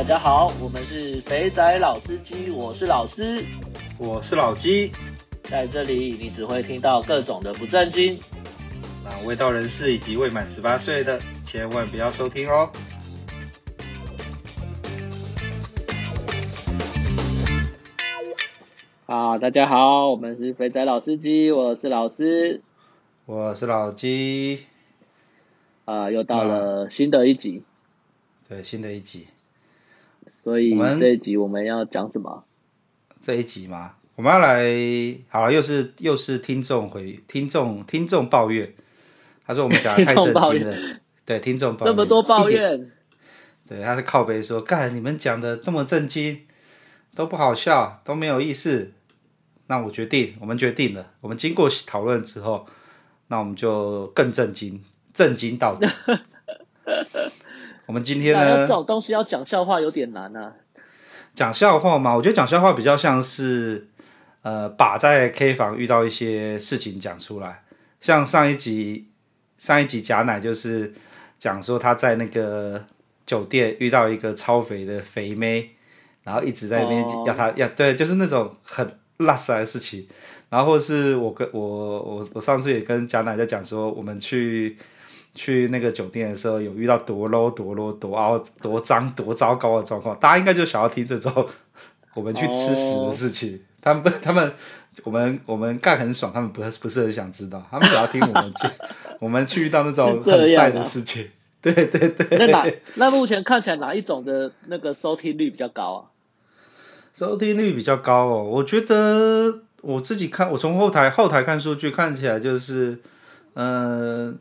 大家好，我们是肥仔老司机，我是老师，我是老鸡，在这里你只会听到各种的不正经，那卫道人士以及未满十八岁的千万不要收听哦。啊，大家好，我们是肥仔老司机，我是老师，我是老鸡，啊，又到了新的一集，对，新的一集。所以这一集我们要讲什么？这一集吗，我们要来，好了，又是又是听众回听众听众抱怨，他说我们讲的太震惊了，对，听众抱怨，这么多抱怨，对，他是靠背说，干你们讲的那么震惊，都不好笑，都没有意思，那我决定，我们决定了，我们经过讨论之后，那我们就更震惊，震惊到底。我们今天呢，这种东西要讲笑话有点难啊。讲笑话嘛，我觉得讲笑话比较像是，呃，把在 K 房遇到一些事情讲出来。像上一集，上一集贾乃就是讲说他在那个酒店遇到一个超肥的肥妹，然后一直在那边要他、哦、要对，就是那种很垃圾的事情。然后或是我跟我我我上次也跟贾乃在讲说，我们去。去那个酒店的时候，有遇到多 low 多 low 多凹多脏多糟糕的状况，大家应该就想要听这种我们去吃屎的事情。Oh. 他们不，他们我们我们干很爽，他们不不是很想知道，他们只要听我们去我们去遇到那种很晒的事情。对对对。那哪那目前看起来哪一种的那个收听率比较高啊？收听率比较高哦，我觉得我自己看，我从后台后台看数据，看起来就是嗯。呃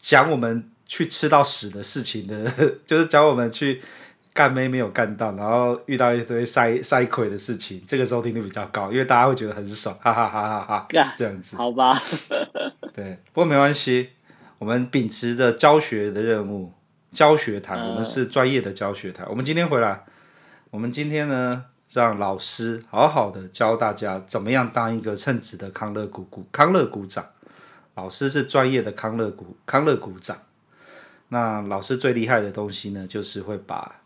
讲我们去吃到屎的事情的，就是讲我们去干妹没有干到，然后遇到一堆塞塞亏的事情，这个收听率比较高，因为大家会觉得很爽，哈哈哈哈哈哈，这样子。好吧。对，不过没关系，我们秉持着教学的任务，教学台，我们是专业的教学台。我们今天回来，我们今天呢，让老师好好的教大家怎么样当一个称职的康乐股股康乐股长。老师是专业的康乐股康乐股长，那老师最厉害的东西呢，就是会把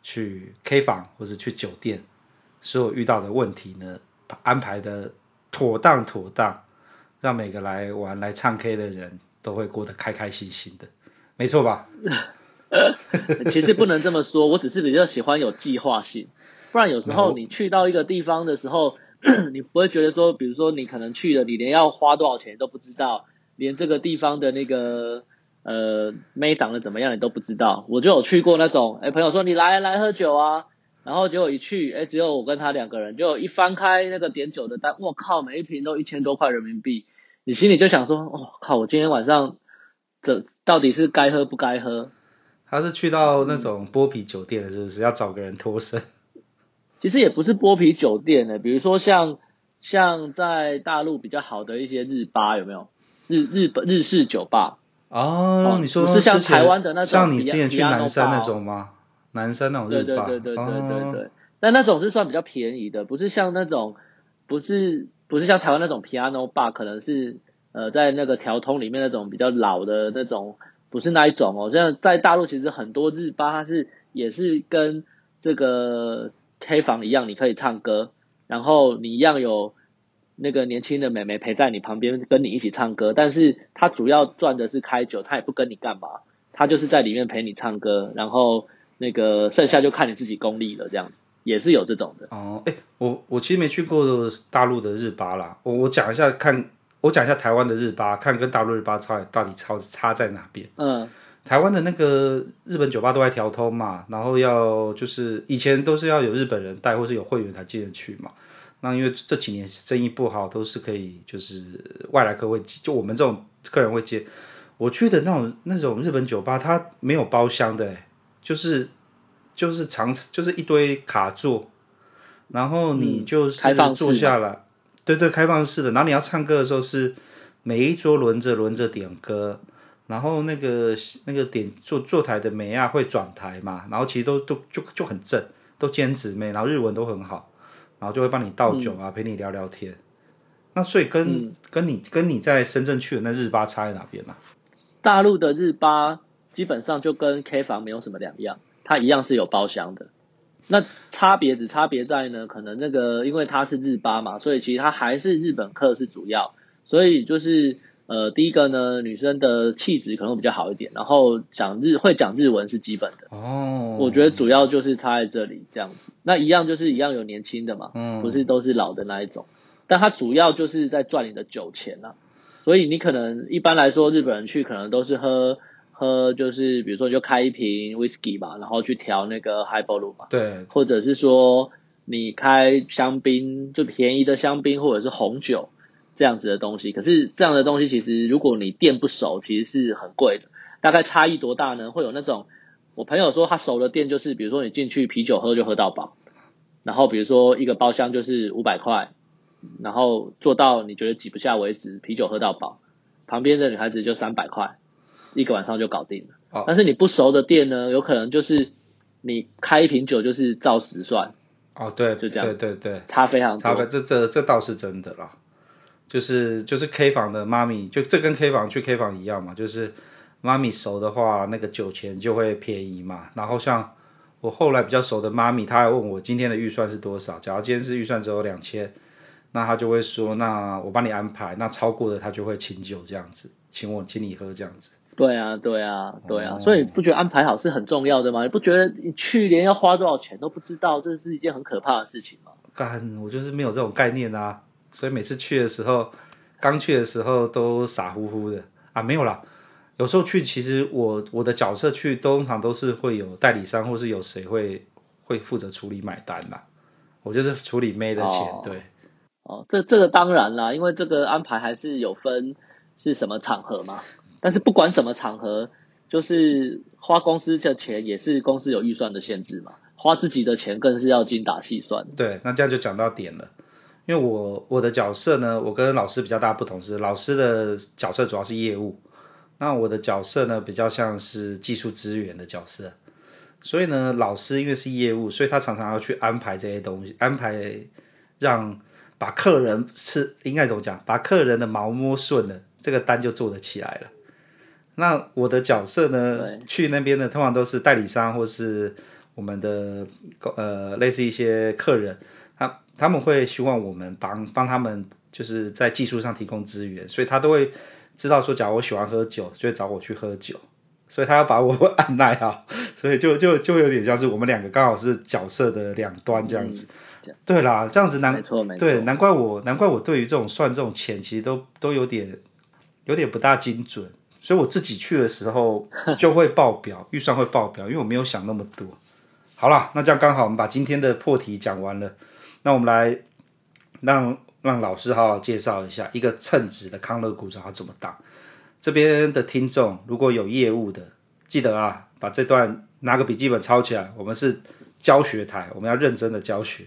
去 K 房或者去酒店所有遇到的问题呢，安排的妥当妥当，让每个来玩来唱 K 的人都会过得开开心心的，没错吧？其实不能这么说，我只是比较喜欢有计划性，不然有时候你去到一个地方的时候，你不会觉得说，比如说你可能去了，你连要花多少钱都不知道。连这个地方的那个呃妹长得怎么样你都不知道，我就有去过那种，哎，朋友说你来来喝酒啊，然后结果一去，哎，只有我跟他两个人，就一翻开那个点酒的单，我靠，每一瓶都一千多块人民币，你心里就想说，哦靠，我今天晚上这到底是该喝不该喝？他是去到那种剥皮酒店是不是？要找个人脱身？其实也不是剥皮酒店的，比如说像像在大陆比较好的一些日吧，有没有？日日本日式酒吧哦，你说不是像台湾的那种，像你之前去南山那种吗？南山那种日吧，对对对对对对对。但那种是算比较便宜的，不是像那种，不是不是像台湾那种 piano bar，可能是呃在那个条通里面那种比较老的那种，不是那一种哦。像在大陆其实很多日吧，它是也是跟这个 K 房一样，你可以唱歌，然后你一样有。那个年轻的美眉陪在你旁边，跟你一起唱歌，但是她主要赚的是开酒，她也不跟你干嘛，她就是在里面陪你唱歌，然后那个剩下就看你自己功力了，这样子也是有这种的。哦，哎，我我其实没去过大陆的日吧啦，我我讲一下看，我讲一下台湾的日吧，看跟大陆日吧差到底差差在哪边。嗯，台湾的那个日本酒吧都在调通嘛，然后要就是以前都是要有日本人带，或是有会员才进得去嘛。那因为这几年生意不好，都是可以就是外来客会接，就我们这种客人会接。我去的那种那种日本酒吧，它没有包厢的，就是就是长就是一堆卡座，然后你就是坐下来，嗯、对对，开放式的。然后你要唱歌的时候是每一桌轮着轮着点歌，然后那个那个点坐坐台的美亚会转台嘛，然后其实都都就就很正，都兼职妹，然后日文都很好。然后就会帮你倒酒啊，嗯、陪你聊聊天。那所以跟、嗯、跟你跟你在深圳去的那日吧差在哪边呢、啊？大陆的日吧基本上就跟 K 房没有什么两样，它一样是有包厢的。那差别只差别在呢，可能那个因为它是日巴嘛，所以其实它还是日本客是主要，所以就是呃第一个呢，女生的气质可能会比较好一点，然后讲日会讲日文是基本的哦。我觉得主要就是差在这里这样子，那一样就是一样有年轻的嘛，嗯，不是都是老的那一种，但它主要就是在赚你的酒钱呐、啊，所以你可能一般来说日本人去可能都是喝。喝就是，比如说你就开一瓶 whisky 嘛，然后去调那个 highball 嘛，对，或者是说你开香槟，就便宜的香槟或者是红酒这样子的东西。可是这样的东西其实如果你店不熟，其实是很贵的。大概差异多大呢？会有那种我朋友说他熟的店就是，比如说你进去啤酒喝就喝到饱，然后比如说一个包厢就是五百块，然后做到你觉得挤不下为止，啤酒喝到饱，旁边的女孩子就三百块。一个晚上就搞定了。哦，但是你不熟的店呢，有可能就是你开一瓶酒就是照时算。哦，对，就这样，对对对，差非常多。差非这这这倒是真的啦。就是就是 K 房的妈咪，就这跟 K 房去 K 房一样嘛，就是妈咪熟的话，那个酒钱就会便宜嘛。然后像我后来比较熟的妈咪，她还问我今天的预算是多少？假如今天是预算只有两千，那她就会说，那我帮你安排，那超过的她就会请酒这样子，请我请你喝这样子。对啊，对啊，对啊，所以你不觉得安排好是很重要的吗？你不觉得你去年要花多少钱都不知道，这是一件很可怕的事情吗？干，我就是没有这种概念啊，所以每次去的时候，刚去的时候都傻乎乎的啊，没有啦。有时候去，其实我我的角色去，通常都是会有代理商，或是有谁会会负责处理买单啦。我就是处理妹的钱，哦、对。哦，这这个当然啦，因为这个安排还是有分是什么场合嘛。但是不管什么场合，就是花公司的钱也是公司有预算的限制嘛，花自己的钱更是要精打细算。对，那这样就讲到点了，因为我我的角色呢，我跟老师比较大不同是，老师的角色主要是业务，那我的角色呢比较像是技术资源的角色，所以呢，老师因为是业务，所以他常常要去安排这些东西，安排让把客人是应该怎么讲，把客人的毛摸顺了，这个单就做得起来了。那我的角色呢？去那边呢，通常都是代理商或是我们的呃类似一些客人，他他们会希望我们帮帮他们，就是在技术上提供资源，所以他都会知道说，假如我喜欢喝酒，就会找我去喝酒，所以他要把我按耐好，所以就就就有点像是我们两个刚好是角色的两端这样子。嗯、对啦，这样子难，对，难怪我难怪我对于这种算这种钱，其实都都有点有点不大精准。所以我自己去的时候就会爆表，预算会爆表，因为我没有想那么多。好了，那这样刚好我们把今天的破题讲完了，那我们来让让老师好好介绍一下一个称职的康乐股长要怎么当。这边的听众如果有业务的，记得啊，把这段拿个笔记本抄起来，我们是教学台，我们要认真的教学。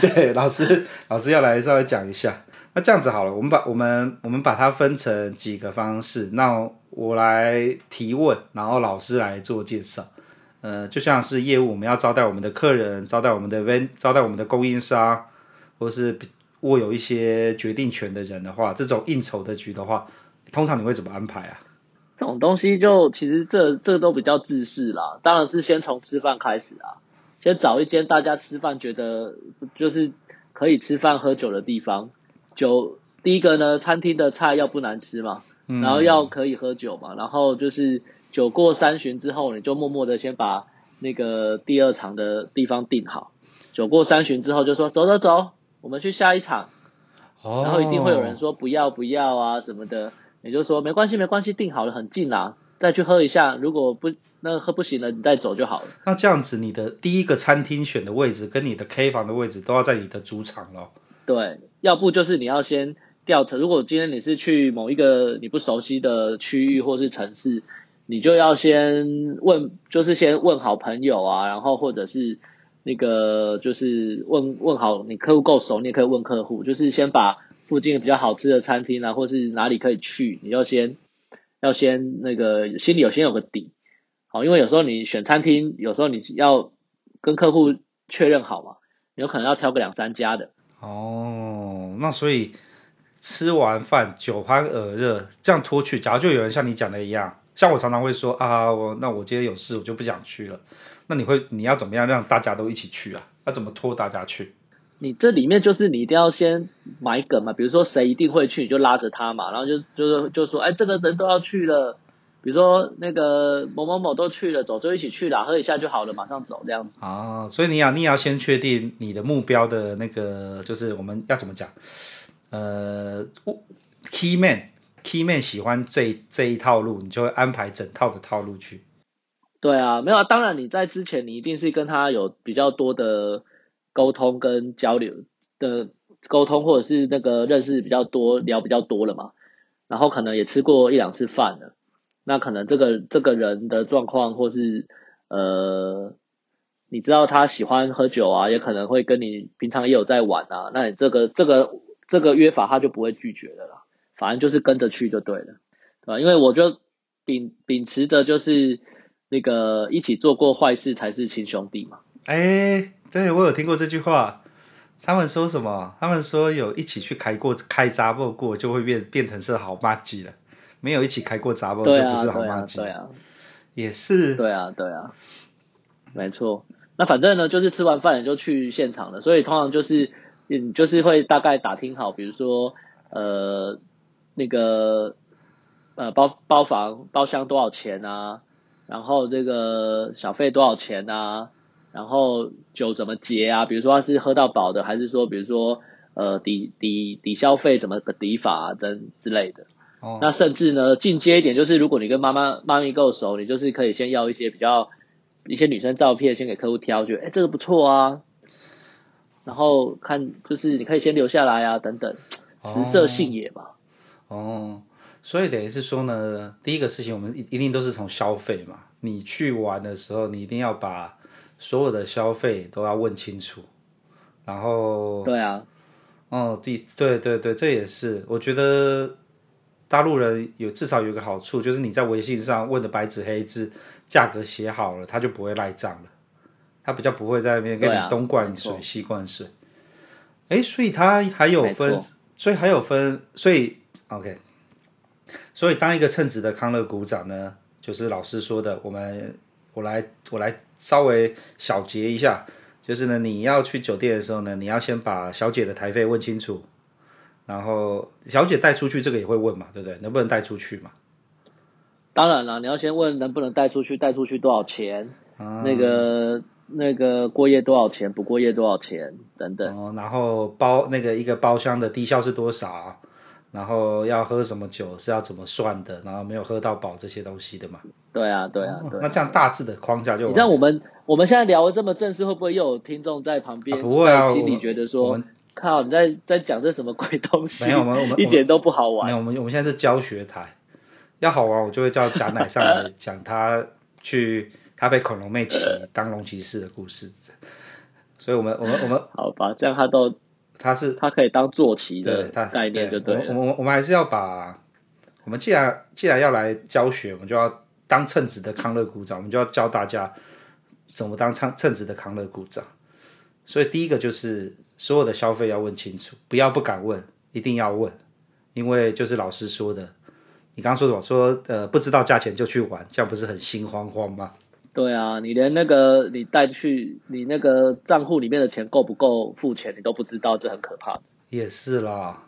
对，老师老师要来稍微讲一下。那这样子好了，我们把我们我们把它分成几个方式。那我来提问，然后老师来做介绍。呃，就像是业务，我们要招待我们的客人，招待我们的 ven，招待我们的供应商，或是握有一些决定权的人的话，这种应酬的局的话，通常你会怎么安排啊？这种东西就其实这这都比较自私啦，当然是先从吃饭开始啊，先找一间大家吃饭觉得就是可以吃饭喝酒的地方。酒第一个呢，餐厅的菜要不难吃嘛，然后要可以喝酒嘛，然后就是酒过三巡之后，你就默默的先把那个第二场的地方定好。酒过三巡之后，就说走走走，我们去下一场。然后一定会有人说不要不要啊什么的，你就说没关系没关系，定好了很近啦，再去喝一下。如果不那喝不行了，你再走就好了。那这样子，你的第一个餐厅选的位置跟你的 K 房的位置都要在你的主场咯。对。要不就是你要先调查，如果今天你是去某一个你不熟悉的区域或是城市，你就要先问，就是先问好朋友啊，然后或者是那个就是问问好你客户够熟，你也可以问客户，就是先把附近比较好吃的餐厅啊，或是哪里可以去，你要先要先那个心里有先有个底，好，因为有时候你选餐厅，有时候你要跟客户确认好嘛，有可能要挑个两三家的。哦，那所以吃完饭酒酣耳热，这样脱去，假如就有人像你讲的一样，像我常常会说啊，我那我今天有事，我就不想去了。那你会你要怎么样让大家都一起去啊？要怎么拖大家去？你这里面就是你一定要先埋梗嘛，比如说谁一定会去，你就拉着他嘛，然后就就是就说，哎，这个人都要去了，比如说那个某某某都去了，走就一起去啦，喝一下就好了，马上走这样子。啊，所以你要你要先确定你的目标的那个，就是我们要怎么讲？呃，key man key man 喜欢这这一套路，你就会安排整套的套路去。对啊，没有啊，当然你在之前你一定是跟他有比较多的。沟通跟交流的沟通，或者是那个认识比较多，聊比较多了嘛，然后可能也吃过一两次饭了，那可能这个这个人的状况，或是呃，你知道他喜欢喝酒啊，也可能会跟你平常也有在玩啊，那你这个这个这个约法他就不会拒绝的啦，反正就是跟着去就对了，对吧？因为我就秉秉持着就是那个一起做过坏事才是亲兄弟嘛，哎。对，我有听过这句话，他们说什么？他们说有一起去开过开闸过过，就会变变成是好妈鸡了；没有一起开过闸过，就不是好麻吉。对啊，也是。对啊，对啊，没错。那反正呢，就是吃完饭也就去现场了，所以通常就是嗯，就是会大概打听好，比如说呃，那个呃包包房包厢多少钱啊？然后这个小费多少钱啊？然后酒怎么结啊？比如说他是喝到饱的，还是说比如说呃抵抵抵消费怎么个抵法啊？等之类的。哦。那甚至呢进阶一点，就是如果你跟妈妈妈咪够熟，你就是可以先要一些比较一些女生照片，先给客户挑，觉得哎这个不错啊。然后看就是你可以先留下来啊，等等，食色性也嘛。哦。哦，所以等于是说呢，第一个事情我们一一定都是从消费嘛。你去玩的时候，你一定要把。所有的消费都要问清楚，然后对啊，哦，对对对对，这也是我觉得大陆人有至少有一个好处，就是你在微信上问的白纸黑字，价格写好了，他就不会赖账了，他比较不会在那边跟你东灌水西灌水。哎，所以他还有分，所以还有分，所以 OK，所以当一个称职的康乐股长呢，就是老师说的，我们我来我来。稍微小结一下，就是呢，你要去酒店的时候呢，你要先把小姐的台费问清楚，然后小姐带出去这个也会问嘛，对不对？能不能带出去嘛？当然了，你要先问能不能带出去，带出去多少钱？啊、那个那个过夜多少钱？不过夜多少钱？等等。哦、然后包那个一个包厢的低消是多少？然后要喝什么酒是要怎么算的？然后没有喝到饱这些东西的嘛？对啊，对啊，对啊。那这样大致的框架就……你知道我们我们现在聊的这么正式，会不会又有听众在旁边？啊、不会啊，心里觉得说：“靠，你在在讲这什么鬼东西？”没有，我们我们 一点都不好玩。没有，我们我们现在是教学台，要好玩我就会叫贾乃上来 讲他去他被恐龙妹骑当龙骑士的故事。所以我们我们我们好吧，这样他都。他是他可以当坐骑的概念，就对。我我我们还是要把，我们既然既然要来教学，我们就要当称职的康乐股长，我们就要教大家怎么当称称职的康乐股长。所以第一个就是所有的消费要问清楚，不要不敢问，一定要问，因为就是老师说的，你刚刚说什么？说呃不知道价钱就去玩，这样不是很心慌慌吗？对啊，你连那个你带去你那个账户里面的钱够不够付钱，你都不知道，这很可怕。也是啦，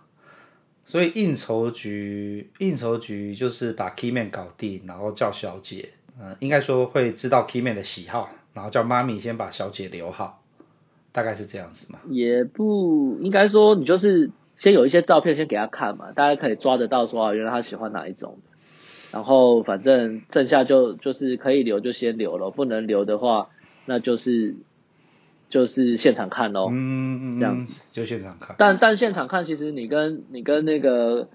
所以应酬局应酬局就是把 key man 搞定，然后叫小姐，嗯、呃，应该说会知道 key man 的喜好，然后叫妈咪先把小姐留好，大概是这样子嘛。也不应该说，你就是先有一些照片先给他看嘛，大家可以抓得到说啊，原来他喜欢哪一种。然后反正剩下就就是可以留就先留了，不能留的话，那就是就是现场看喽。嗯，嗯这样子就现场看。但但现场看，其实你跟你跟那个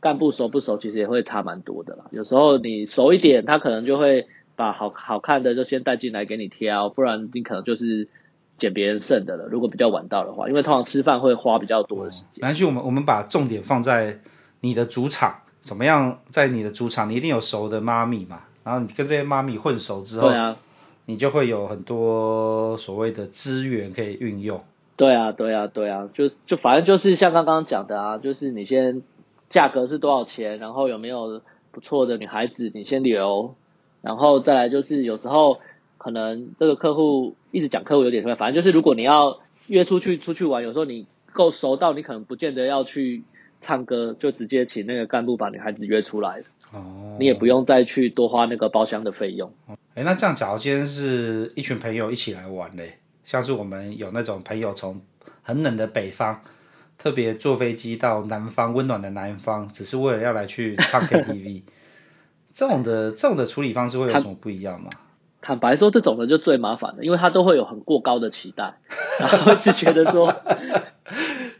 干部熟不熟，其实也会差蛮多的啦。有时候你熟一点，他可能就会把好好看的就先带进来给你挑，不然你可能就是捡别人剩的了。如果比较晚到的话，因为通常吃饭会花比较多的时间。没关系，我们我们把重点放在你的主场。怎么样，在你的主场，你一定有熟的妈咪嘛，然后你跟这些妈咪混熟之后，对啊，你就会有很多所谓的资源可以运用。对啊，对啊，对啊，就就反正就是像刚刚讲的啊，就是你先价格是多少钱，然后有没有不错的女孩子，你先留，然后再来就是有时候可能这个客户一直讲客户有点什么，反正就是如果你要约出去出去玩，有时候你够熟到你可能不见得要去唱歌，就直接请那个干部把女孩子约出来，哦，你也不用再去多花那个包厢的费用。哎，那这样假如今天是一群朋友一起来玩嘞，像是我们有那种朋友从很冷的北方。特别坐飞机到南方温暖的南方，只是为了要来去唱 KTV，这种的这种的处理方式会有什么不一样吗？坦白说，这种的就最麻烦了，因为他都会有很过高的期待，然后是觉得说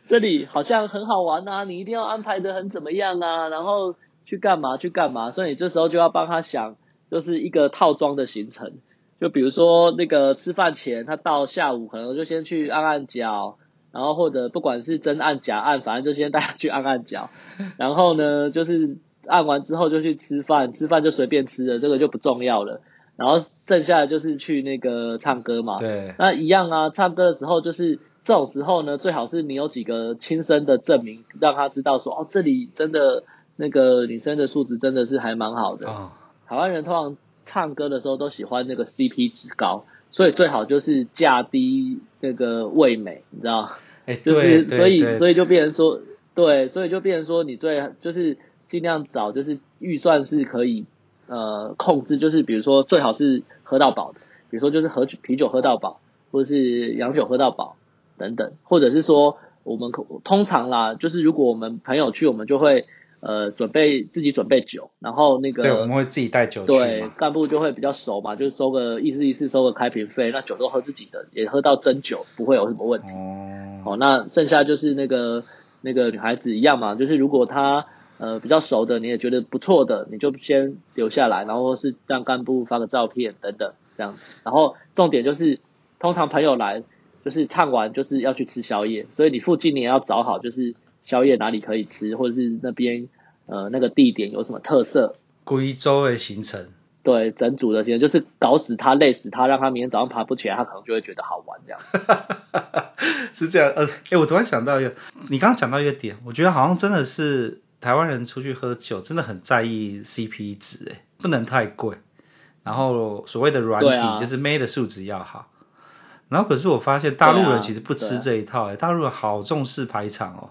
这里好像很好玩啊，你一定要安排的很怎么样啊，然后去干嘛去干嘛，所以你这时候就要帮他想，就是一个套装的行程，就比如说那个吃饭前，他到下午可能就先去按按脚。然后或者不管是真按假按，反正就先带他去按按脚。然后呢，就是按完之后就去吃饭，吃饭就随便吃了，这个就不重要了。然后剩下的就是去那个唱歌嘛。对。那一样啊，唱歌的时候就是这种时候呢，最好是你有几个亲身的证明，让他知道说哦，这里真的那个女生的素质真的是还蛮好的。哦。台湾人通常唱歌的时候都喜欢那个 CP 值高，所以最好就是价低那个味美，你知道。欸、就是，所以，所以就变成说，对，所以就变成说，你最就是尽量找，就是预算是可以呃控制，就是比如说最好是喝到饱的，比如说就是喝啤酒喝到饱，或者是洋酒喝到饱等等，或者是说我们可通常啦，就是如果我们朋友去，我们就会。呃，准备自己准备酒，然后那个对，我们会自己带酒去。对，干部就会比较熟嘛，就收个意思意思，收个开瓶费，那酒都喝自己的，也喝到真酒，不会有什么问题。哦，哦，那剩下就是那个那个女孩子一样嘛，就是如果她呃比较熟的，你也觉得不错的，你就先留下来，然后是让干部发个照片等等这样子。然后重点就是，通常朋友来就是唱完就是要去吃宵夜，所以你附近你也要找好就是。宵夜哪里可以吃，或者是那边呃那个地点有什么特色？贵州的行程，对，整组的行程就是搞死他，累死他，让他明天早上爬不起来，他可能就会觉得好玩这样。是这样，呃，哎，我突然想到一个，你刚刚讲到一个点，我觉得好像真的是台湾人出去喝酒真的很在意 CP 值，哎，不能太贵，然后所谓的软体、啊、就是妹的素质要好，然后可是我发现大陆人其实不吃这一套，哎、啊，大陆人好重视排场哦。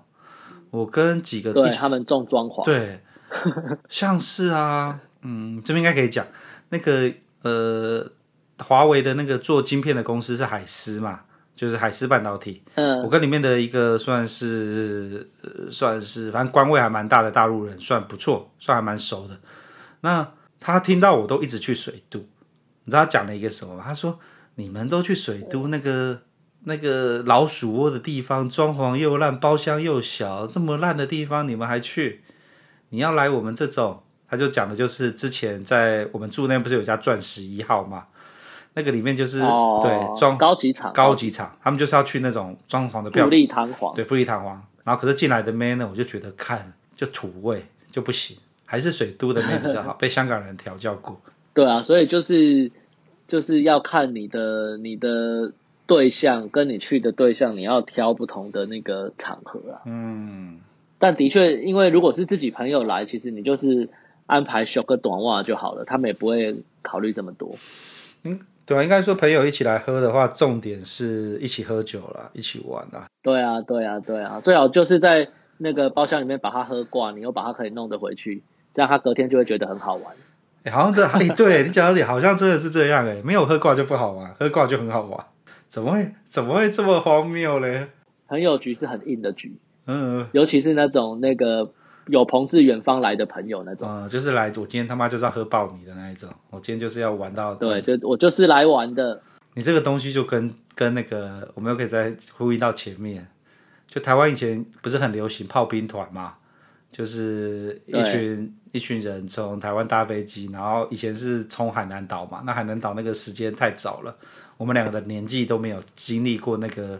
我跟几个对他们重装潢，对，像是啊，嗯，这边应该可以讲那个呃，华为的那个做晶片的公司是海思嘛，就是海思半导体。嗯，我跟里面的一个算是呃，算是反正官位还蛮大的大陆人，算不错，算还蛮熟的。那他听到我都一直去水度，你知道他讲了一个什么吗？他说：“你们都去水都那个。”那个老鼠窝的地方，装潢又烂，包厢又小，这么烂的地方你们还去？你要来我们这种，他就讲的就是之前在我们住那边不是有家钻石一号嘛？那个里面就是、哦、对装高级场，高级场，他们就是要去那种装潢的富丽堂皇，对富丽堂皇。然后可是进来的妹呢，我就觉得看就土味就不行，还是水都的妹比较好，被香港人调教过。对啊，所以就是就是要看你的你的。对象跟你去的对象，你要挑不同的那个场合啊。嗯，但的确，因为如果是自己朋友来，其实你就是安排修个短袜就好了，他们也不会考虑这么多。嗯，对啊，应该说朋友一起来喝的话，重点是一起喝酒啦，一起玩啦。对啊，对啊，对啊，最好就是在那个包厢里面把它喝挂，你又把它可以弄得回去，这样他隔天就会觉得很好玩。哎，好像这，哎，对你讲到点，好像真的是这样哎，没有喝挂就不好玩，喝挂就很好玩。怎么会怎么会这么荒谬嘞？朋友局是很硬的局，嗯，尤其是那种那个有朋自远方来的朋友那种，嗯，就是来我今天他妈就是要喝爆米的那一种，我今天就是要玩到，对，就我就是来玩的。你这个东西就跟跟那个我们又可以再呼应到前面，就台湾以前不是很流行炮兵团嘛，就是一群一群人从台湾搭飞机，然后以前是冲海南岛嘛，那海南岛那个时间太早了。我们两个的年纪都没有经历过那个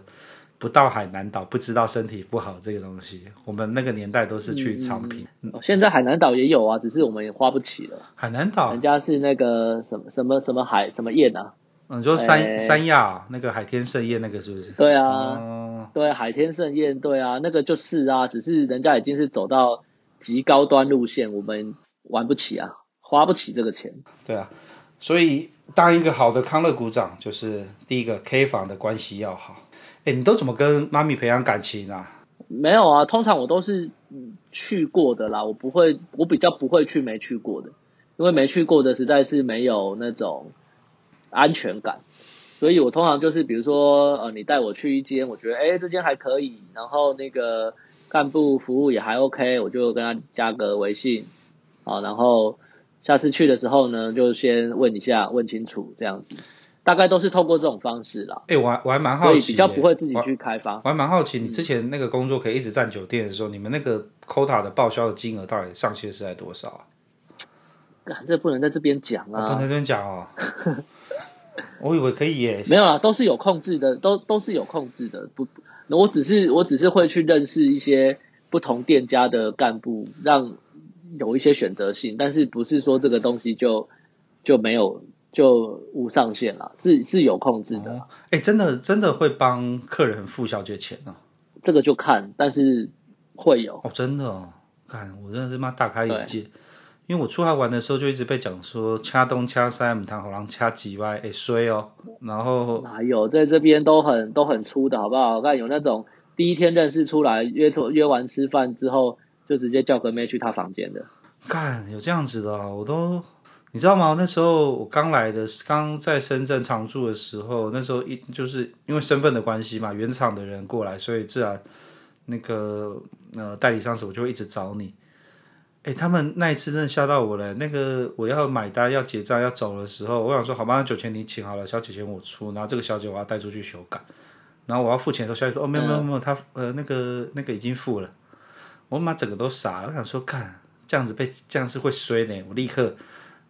不到海南岛不知道身体不好这个东西。我们那个年代都是去长平。嗯，现在海南岛也有啊，只是我们也花不起了。海南岛，人家是那个什么什么什么海什么宴啊？嗯，就三、欸、三亚那个海天盛宴那个是不是？对啊，嗯、对海天盛宴，对啊，那个就是啊，只是人家已经是走到极高端路线，我们玩不起啊，花不起这个钱。对啊，所以当一个好的康乐股长，就是第一个 K 房的关系要好。哎，你都怎么跟妈咪培养感情啊？没有啊，通常我都是去过的啦，我不会，我比较不会去没去过的，因为没去过的实在是没有那种安全感，所以我通常就是比如说，呃，你带我去一间，我觉得哎这间还可以，然后那个干部服务也还 OK，我就跟他加个微信，好，然后下次去的时候呢，就先问一下，问清楚这样子。大概都是透过这种方式啦。哎、欸，我还我还蛮好奇，比较不会自己去开发。我还蛮好奇，你之前那个工作可以一直占酒店的时候，嗯、你们那个 quota 的报销的金额到底上限是在多少啊？这不能在这边讲啊！不能在这边讲哦。我以为可以耶。没有啊，都是有控制的，都都是有控制的。不，我只是我只是会去认识一些不同店家的干部，让有一些选择性，但是不是说这个东西就就没有。就无上限了，是是有控制的。哎、哦欸，真的真的会帮客人付小姐钱呢、啊？这个就看，但是会有哦，真的哦。看我真的是妈大开眼界，因为我出来玩的时候就一直被讲说掐东掐西，唔谈好让掐几歪，哎衰哦。然后哪有在这边都很都很粗的好不好？看有那种第一天认识出来约约完吃饭之后就直接叫个妹去他房间的。干有这样子的、啊，我都。你知道吗？那时候我刚来的，刚在深圳常住的时候，那时候一就是因为身份的关系嘛，原厂的人过来，所以自然那个呃代理商时我就会一直找你。诶，他们那一次真的吓到我了。那个我要买单、要结账、要走的时候，我想说好吧，那酒钱你请好了，小姐钱我出，然后这个小姐我要带出去修改，然后我要付钱的时候，小姐说哦没有没有没有，她呃那个那个已经付了。我妈整个都傻了，我想说看这样子被这样是会衰呢，我立刻。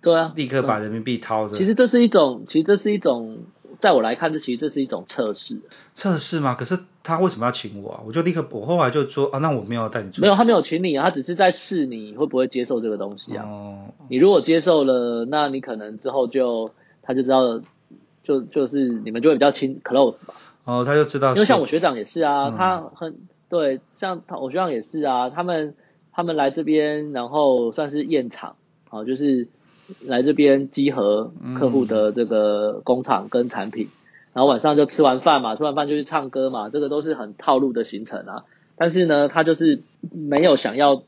对啊，立刻把人民币掏着。其实这是一种，其实这是一种，在我来看，这其实这是一种测试。测试吗？可是他为什么要请我啊？我就立刻，我后来就说啊，那我没有要带你出去。没有，他没有请你啊，他只是在试你会不会接受这个东西啊。哦。你如果接受了，那你可能之后就他就知道，就就是你们就会比较亲 close 吧。哦，他就知道。因为像我学长也是啊，嗯、他很对，像他我学长也是啊，他们他们来这边，然后算是宴场，好就是。来这边集合客户的这个工厂跟产品，嗯，然后晚上就吃完饭嘛，吃完饭就去唱歌嘛，这个都是很套路的行程啊。但是呢，他就是没有想要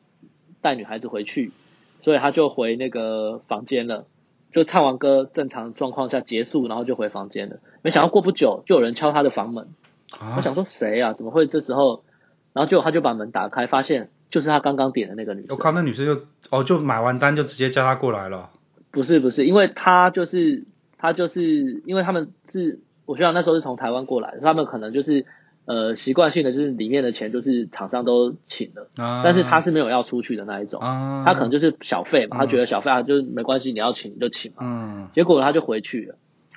带女孩子回去，所以他就回那个房间了。就唱完歌，正常状况下结束，然后就回房间了。没想到过不久，就有人敲他的房门。啊，我想说谁啊？怎么会这时候？然后就他就把门打开，发现就是他刚刚点的那个女生。我靠，那女生就哦，就买完单就直接叫他过来了。不是不是，因为他就是他就是因为他们是我学长那时候是从台湾过来的，他们可能就是呃习惯性的就是里面的钱就是厂商都请了，啊，但是他是没有要出去的那一种，啊，他可能就是小费嘛，啊，他觉得小费啊就是没关系，你要请你就请嘛，嗯，结果他就回去了，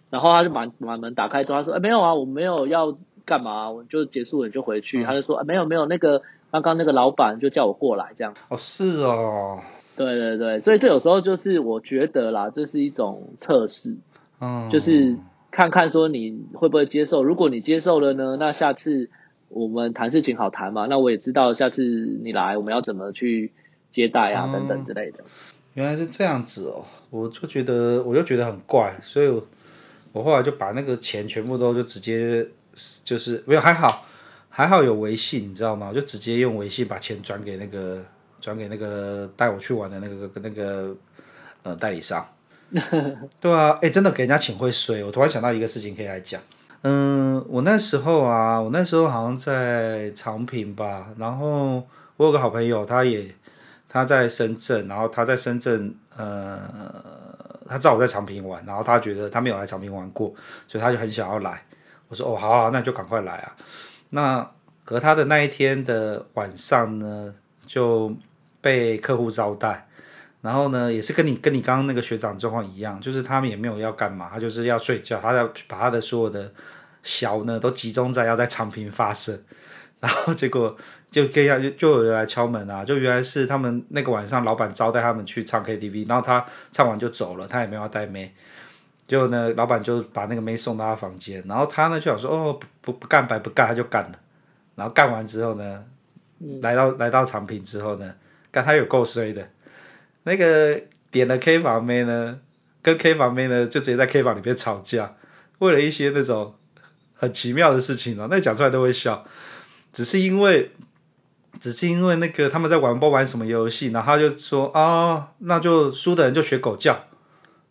然后他就把把门打开之后，他说哎没有啊，我没有要干嘛，我就结束了你就回去，嗯，他就说哎没有没有那个刚刚那个老板就叫我过来这样，哦是哦。对对对，所以这有时候就是我觉得啦，这是一种测试，嗯，就是看看说你会不会接受。如果你接受了呢，那下次我们谈事情好谈嘛。那我也知道下次你来我们要怎么去接待啊，嗯，等等之类的。原来是这样子哦，我就觉得我就觉得很怪，所以我我后来就把那个钱全部都就直接就是没有还好还好有微信，你知道吗？我就直接用微信把钱转给那个。转给那个带我去玩的那个那个呃代理商，对啊，哎，真的给人家请会衰。我突然想到一个事情可以来讲，嗯，我那时候啊，我那时候好像在长平吧，然后我有个好朋友，他也他在深圳，然后他在深圳，呃，他知道我在长平玩，然后他觉得他没有来长平玩过，所以他就很想要来。我说哦，好好，那你就赶快来啊。那隔他的那一天的晚上呢，就。被客户招待，然后呢，也是跟你跟你刚刚那个学长状况一样，就是他们也没有要干嘛，他就是要睡觉，他要把他的所有的小呢都集中在要在长平发射，然后结果就跟要就就有人来敲门啊，就原来是他们那个晚上老板招待他们去唱 KTV，然后他唱完就走了，他也没有要带妹，结果呢，老板就把那个妹送到他房间，然后他呢就想说哦不不不干白不干，他就干了，然后干完之后呢，来到来到长平之后呢。但他有够衰的，那个点了 K 房妹呢，跟 K 房妹呢就直接在 K 房里面吵架，为了一些那种很奇妙的事情哦，那讲出来都会笑，只是因为。只是因为那个他们在玩不玩什么游戏，然后他就说啊、哦，那就输的人就学狗叫，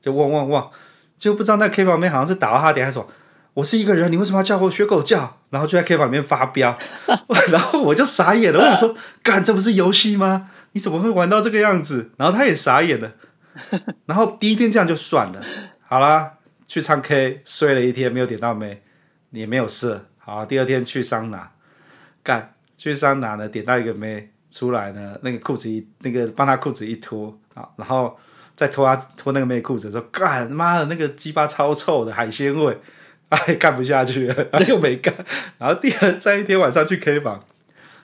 就汪汪汪，就不知道那 K 房里面好像是打到他点，还是说我是一个人，你为什么要叫我学狗叫？然后就在 K 房里面发飙，然后我就傻眼了，我想说，干这不是游戏吗？你怎么会玩到这个样子？然后他也傻眼了，然后第一天这样就算了，好啦，去唱 K 睡了一天没有点到妹，也没有事，好，第二天去桑拿。干。去桑拿呢，点到一个妹出来呢，那个裤子一那个帮他裤子一脱。啊，然后再脱他脱那个妹裤子，说干妈的那个鸡巴超臭的海鲜味，哎干不下去了，然 后又没干，然后第二再一天晚上去 K 房，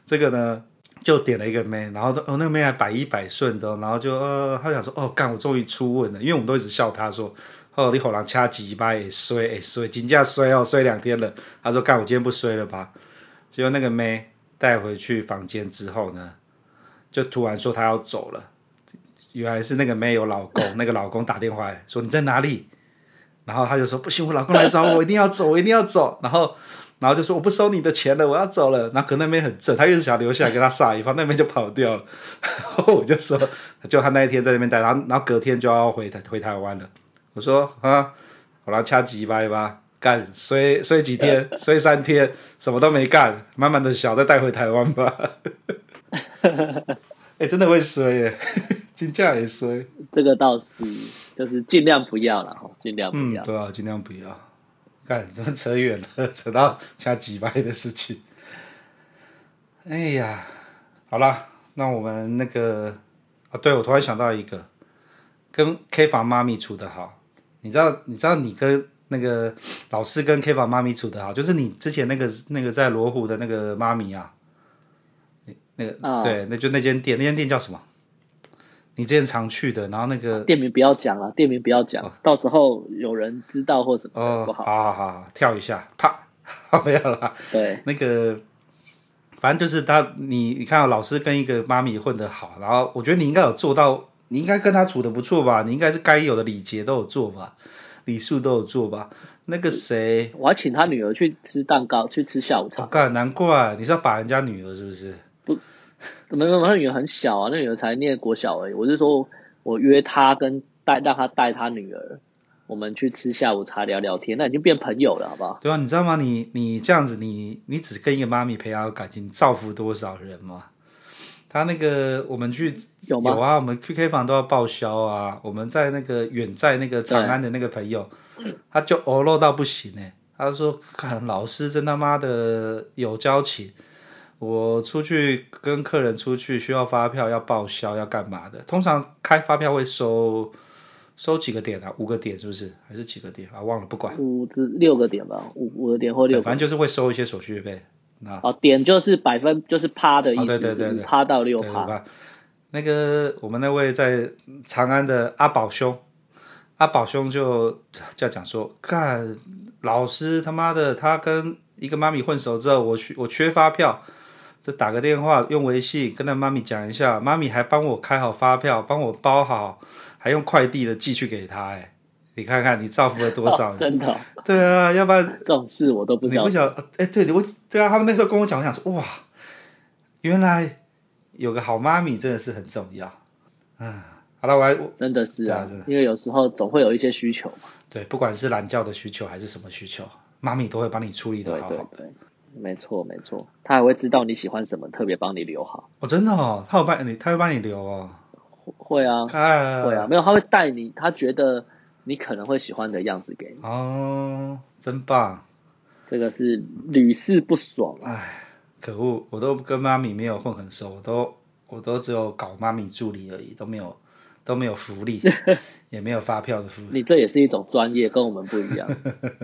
这个呢就点了一个妹，然后哦那个妹还百依百顺的，然后就呃他想说哦干我终于出问了，因为我们都一直笑他说哦你好难掐鸡巴也衰也衰，金价衰哦摔两天了，他说干我今天不摔了吧，结果那个妹。带回去房间之后呢，就突然说她要走了。原来是那个妹有老公，那个老公打电话来说你在哪里？然后他就说不行，我老公来找我，我一定要走，我一定要走。然后，然后就说我不收你的钱了，我要走了。然后可能那边很正，他一直想留下来跟他撒一发，那边就跑掉了。然后我就说，就他那一天在那边待，然后然后隔天就要回台回台湾了。我说啊，我来掐几掰吧。干睡睡几天，睡三天，什么都没干，慢慢的小再带回台湾吧。哎、欸，真的会衰耶，金价也衰。这个倒是，就是尽量不要了哈，尽量不要。嗯，对啊，尽量不要。干，怎么扯远了？扯到掐几百的事情。哎呀，好了，那我们那个啊，对，我突然想到一个，跟 K 房妈咪处的好，你知道？你知道你跟？那个老师跟 K 房妈咪处的好，就是你之前那个那个在罗湖的那个妈咪啊，那个、哦、对，那就那间店，那间店叫什么？你之前常去的，然后那个店名不要讲了，店名不要讲，哦、到时候有人知道或什么哦，不好，好好好，跳一下，啪，没有了。对，那个反正就是他，你你看老师跟一个妈咪混得好，然后我觉得你应该有做到，你应该跟他处的不错吧？你应该是该有的礼节都有做吧？礼数都有做吧？那个谁，我要请他女儿去吃蛋糕，去吃下午茶。干，难怪你是要把人家女儿是不是？不，没有，他女儿很小啊，那女儿才念国小而已。我是说，我约她跟带让她带她女儿，我们去吃下午茶聊聊天，那已经变朋友了，好不好？对啊，你知道吗？你你这样子，你你只跟一个妈咪培养感情，造福多少人吗？他那个，我们去有吗？有啊，我们 QK 房都要报销啊。我们在那个远在那个长安的那个朋友，他就哦漏到不行呢。他说：“看老师真他妈的有交情，我出去跟客人出去需要发票要报销要干嘛的？通常开发票会收收几个点啊？五个点是不是？还是几个点啊？忘了，不管五至六个点吧，五五个点或六个点，反正就是会收一些手续费。”哦，点就是百分，就是趴的意思，哦、对对对对，趴到六趴。那个我们那位在长安的阿宝兄，阿宝兄就就讲说，干老师他妈的，他跟一个妈咪混熟之后，我缺我缺发票，就打个电话用微信跟他妈咪讲一下，妈咪还帮我开好发票，帮我包好，还用快递的寄去给他，哎。你看看你造福了多少人？哦、真的、哦？对啊，要不然 这种事我都不知道。你不晓得？哎，对，我对啊，他们那时候跟我讲，我想说，哇，原来有个好妈咪真的是很重要。嗯，好了，我来，真的是啊，啊因为有时候总会有一些需求嘛。对，不管是懒觉的需求还是什么需求，妈咪都会帮你处理的好好。对对对，没错没错，他还会知道你喜欢什么，特别帮你留好。哦，真的哦，他会帮你，他会帮你留哦。会啊，啊会啊，没有，他会带你，他觉得。你可能会喜欢的样子给你哦，真棒！这个是屡试不爽。哎，可恶！我都跟妈咪没有混很熟，我都我都只有搞妈咪助理而已，都没有都没有福利，也没有发票的福利。你这也是一种专业，跟我们不一样。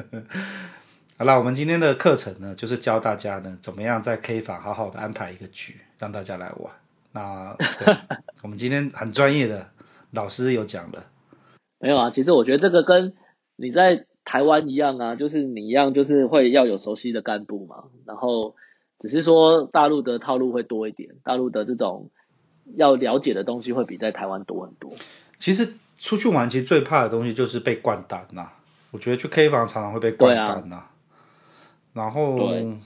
好了，我们今天的课程呢，就是教大家呢，怎么样在 K 房好好的安排一个局，让大家来玩。那对我们今天很专业的老师有讲的。没有啊，其实我觉得这个跟你在台湾一样啊，就是你一样，就是会要有熟悉的干部嘛。然后只是说大陆的套路会多一点，大陆的这种要了解的东西会比在台湾多很多。其实出去玩，其实最怕的东西就是被灌单呐。我觉得去 K 房常常会被灌单呐。然后，对，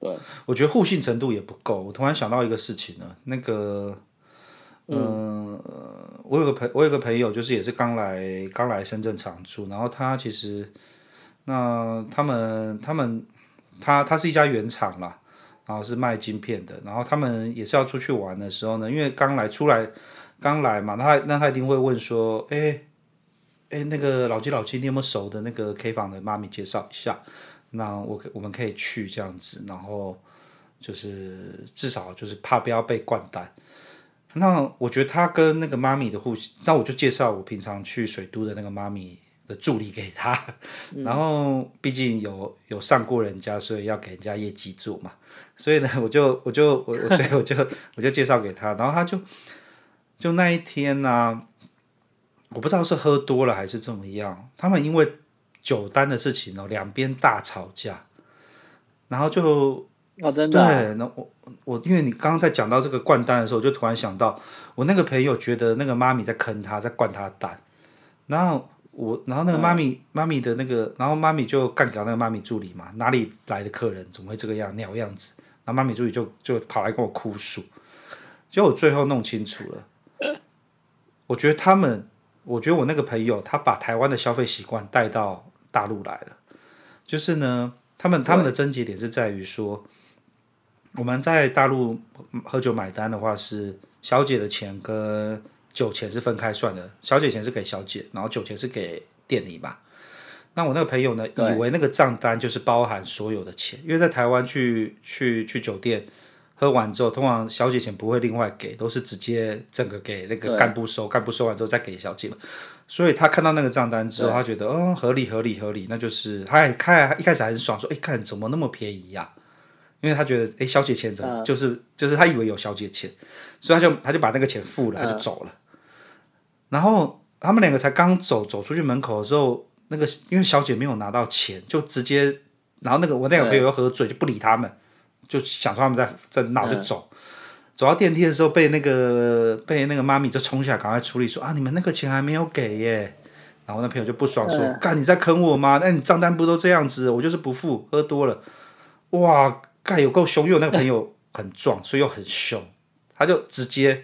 对，我觉得互信程度也不够。我突然想到一个事情呢，那个，嗯，我有个朋，我有个朋友，就是也是刚来刚来深圳常住，然后他其实，那他们他们他他是一家原厂啦，然后是卖晶片的，然后他们也是要出去玩的时候呢，因为刚来出来刚来嘛，那他那他一定会问说，哎哎，那个老鸡老鸡，你有没有熟的那个 K 房的妈咪介绍一下？那我可我们可以去这样子，然后就是至少就是怕不要被灌单。那我觉得他跟那个妈咪的互，那我就介绍我平常去水都的那个妈咪的助理给他。嗯、然后毕竟有有上过人家，所以要给人家业绩做嘛。所以呢，我就我就我我对我就我就介绍给他，然后他就就那一天呢、啊，我不知道是喝多了还是怎么样，他们因为。酒单的事情哦，两边大吵架，然后就哦，真的、啊、对，那我我因为你刚刚在讲到这个灌单的时候，我就突然想到，我那个朋友觉得那个妈咪在坑他，在灌他单，然后我，然后那个妈咪、嗯、妈咪的那个，然后妈咪就干掉那个妈咪助理嘛，哪里来的客人，怎么会这个样鸟样子？然后妈咪助理就就跑来跟我哭诉，结果我最后弄清楚了，我觉得他们，我觉得我那个朋友他把台湾的消费习惯带到。大陆来了，就是呢，他们他们的症结点是在于说，我们在大陆喝酒买单的话，是小姐的钱跟酒钱是分开算的，小姐钱是给小姐，然后酒钱是给店里嘛。那我那个朋友呢，以为那个账单就是包含所有的钱，因为在台湾去去去酒店喝完之后，通常小姐钱不会另外给，都是直接整个给那个干部收，干部收完之后再给小姐嘛。所以他看到那个账单之后，他觉得嗯，合理合理合理，那就是他还看一开始还很爽，说哎，看怎么那么便宜呀？因为他觉得哎，小姐钱怎么就是就是他以为有小姐钱，所以他就他就把那个钱付了，他就走了。然后他们两个才刚走走出去门口的时候，那个因为小姐没有拿到钱，就直接，然后那个我那个朋友又喝醉，就不理他们，就想说他们在在闹就走。走到电梯的时候，被那个被那个妈咪就冲下来，赶快处理说啊，你们那个钱还没有给耶。然后那朋友就不爽说，干、嗯、你在坑我吗？那你账单不都这样子？我就是不付，喝多了。哇，干有够凶，因为我那个朋友很壮，所以又很凶，他就直接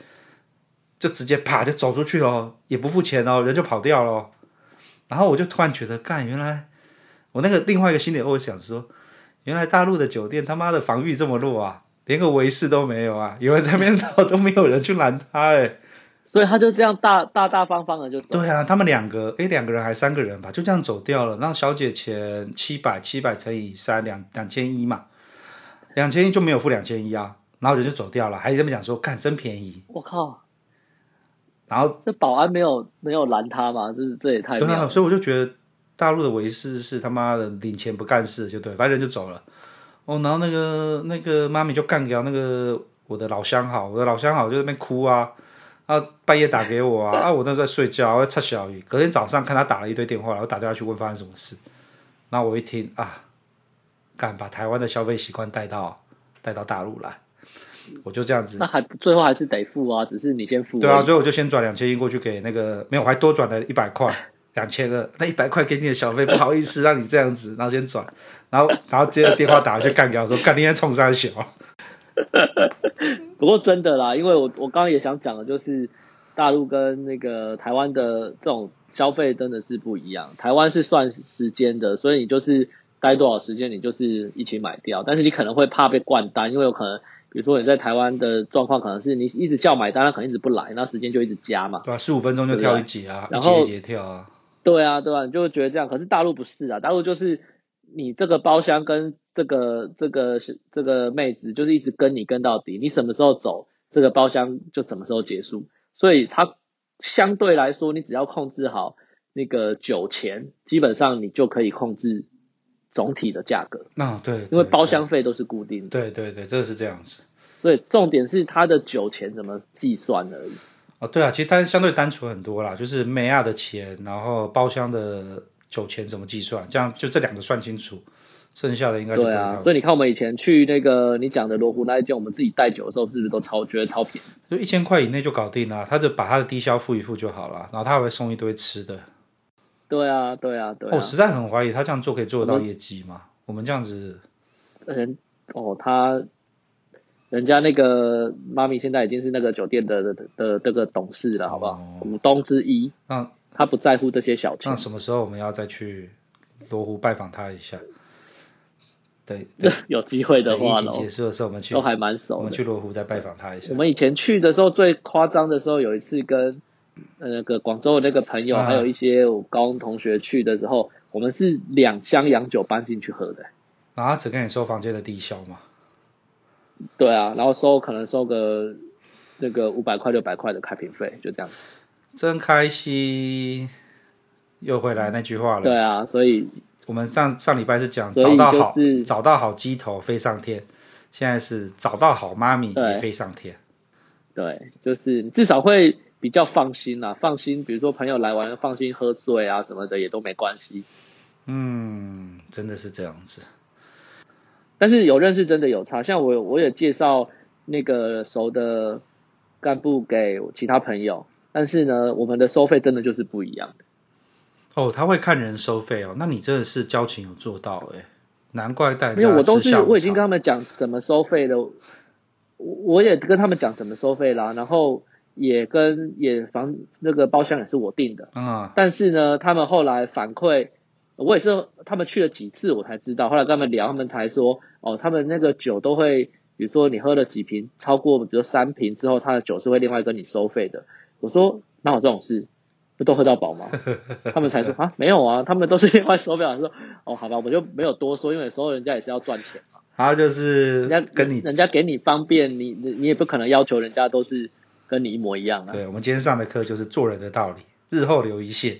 就直接啪就走出去了，也不付钱哦，人就跑掉了。然后我就突然觉得，干原来我那个另外一个心里会想说，原来大陆的酒店他妈的防御这么弱啊！连个围士都没有啊！有人在那边闹，都没有人去拦他哎，所以他就这样大大大方方的就走。对啊，他们两个哎，两个人还三个人吧，就这样走掉了。让小姐钱七百，七百乘以三两两千一嘛，两千一就没有付两千一啊，然后人就走掉了，还这么讲说，干真便宜。我靠！然后这保安没有没有拦他嘛？这是这也太对啊！所以我就觉得大陆的维士是他妈的领钱不干事，就对，反正人就走了。哦，然后那个那个妈咪就干掉那个我的老相好，我的老相好就在那边哭啊，啊半夜打给我啊，啊我那时候在睡觉，我在擦小鱼，隔天早上看他打了一堆电话，然后打电话去问发生什么事，然后我一听啊，敢把台湾的消费习惯带到带到大陆来，我就这样子，那还最后还是得付啊，只是你先付，对啊，最后我就先转两千亿过去给那个，没有，我还多转了一百块。两千二，那一百块给你的小费，不好意思让你这样子，然后先转，然后然后接着电话打去干掉，说干你在冲三小。不过真的啦，因为我我刚刚也想讲的，就是大陆跟那个台湾的这种消费真的是不一样。台湾是算时间的，所以你就是待多少时间，你就是一起买掉。但是你可能会怕被灌单，因为有可能，比如说你在台湾的状况，可能是你一直叫买单，他可能一直不来，那时间就一直加嘛。对啊，十五分钟就跳一节啊，然后一节一节跳啊。对啊，对啊，你就会觉得这样。可是大陆不是啊，大陆就是你这个包厢跟这个这个这个妹子，就是一直跟你跟到底，你什么时候走，这个包厢就什么时候结束。所以它相对来说，你只要控制好那个酒钱，基本上你就可以控制总体的价格。啊，对，因为包厢费都是固定的。对对对，这个是这样子。所以重点是它的酒钱怎么计算而已。哦，对啊，其实它相对单纯很多啦，就是美亚的钱，然后包厢的酒钱怎么计算，这样就这两个算清楚，剩下的应该对啊。所以你看，我们以前去那个你讲的罗湖那一间，我们自己带酒的时候，是不是都超觉得超便宜？就一千块以内就搞定了，他就把他的低消付一付就好了，然后他还会送一堆吃的。对啊，对啊，对啊。我、哦、实在很怀疑他这样做可以做得到业绩吗？我们，这样子，人哦，他人家那个妈咪现在已经是那个酒店的的的这个董事了，好不好？股东之一。那他不在乎这些小钱。那什么时候我们要再去罗湖拜访他一下？对，有机会的话，一起结束的时候我们去，都还蛮熟。我们去罗湖再拜访他一下。我们以前去的时候最夸张的时候，有一次跟。那个广州的那个朋友，还有一些我高中同学去的时候，我们是两箱洋酒搬进去喝的。然后他只跟你收房间的低消嘛？对啊，然后收可能收个那个五百块六百块的开瓶费，就这样子。真开心，又回来那句话了。对啊，所以我们上上礼拜是讲找到好找到好鸡头飞上天，现在是找到好妈咪也飞上天。对，就是至少会。比较放心啦，放心，比如说朋友来玩，放心喝醉啊什么的也都没关系。嗯，真的是这样子。但是有认识真的有差，像我我也介绍那个熟的干部给其他朋友，但是呢，我们的收费真的就是不一样的。哦，他会看人收费哦，那你真的是交情有做到哎，难怪带。没有我都是我已经跟他们讲怎么收费的，我也跟他们讲怎么收费啦，然后。也跟也房那个包厢也是我订的，嗯，但是呢，他们后来反馈，我也是他们去了几次我才知道，后来跟他们聊，他们才说，哦，他们那个酒都会，比如说你喝了几瓶，超过比如说三瓶之后，他的酒是会另外跟你收费的。我说哪有这种事？不都喝到饱吗？他们才说啊，没有啊，他们都是另外收费。我说哦，好吧，我就没有多说，因为有时候人家也是要赚钱嘛。然后就是人家跟你，人家给你方便，你你你也不可能要求人家都是。跟你一模一样啊！对，我们今天上的课就是做人的道理，日后留一线，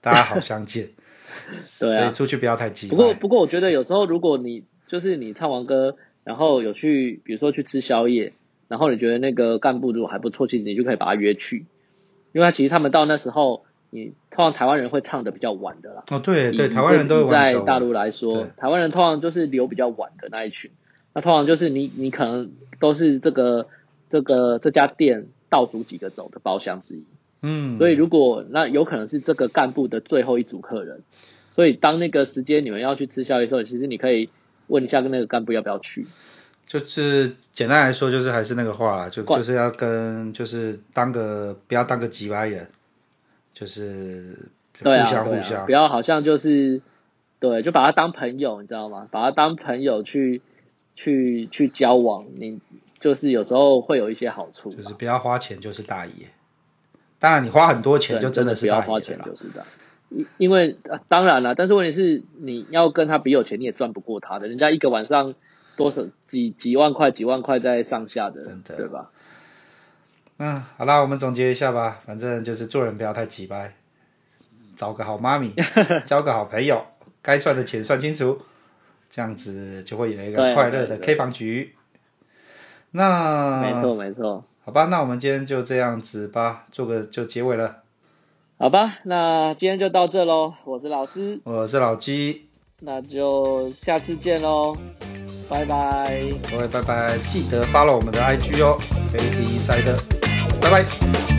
大家好相见。对啊，所以出去不要太急。不过，不过我觉得有时候，如果你就是你唱完歌，然后有去，比如说去吃宵夜，然后你觉得那个干部如果还不错，其实你就可以把他约去，因为他其实他们到那时候，你通常台湾人会唱的比较晚的啦。哦，对对，台湾人都在大陆来说，台湾人通常就是留比较晚的那一群。那通常就是你，你可能都是这个。这个这家店倒数几个走的包厢之一，嗯，所以如果那有可能是这个干部的最后一组客人，所以当那个时间你们要去吃宵夜的时候，其实你可以问一下跟那个干部要不要去。就是简单来说，就是还是那个话啦，就就是要跟就是当个不要当个几百人，就是互相互相，不要好像就是对，就把他当朋友，你知道吗？把他当朋友去去去交往，你。就是有时候会有一些好处，就是不要花钱就是大爷。当然，你花很多钱就真的是要花钱就是大因。因为当然了，但是问题是你要跟他比有钱，你也赚不过他的。人家一个晚上多少几几万块、几万块在上下的，真的对吧？嗯，好啦，我们总结一下吧。反正就是做人不要太急掰，找个好妈咪，交个好朋友，该算的钱算清楚，这样子就会有一个快乐的 K 房局。那没错没错，好吧，那我们今天就这样子吧，做个就结尾了，好吧，那今天就到这喽。我是老师，我是老鸡，那就下次见喽，拜拜，各位拜拜，记得 follow 我们的 IG 哦，飞机赛的，拜拜。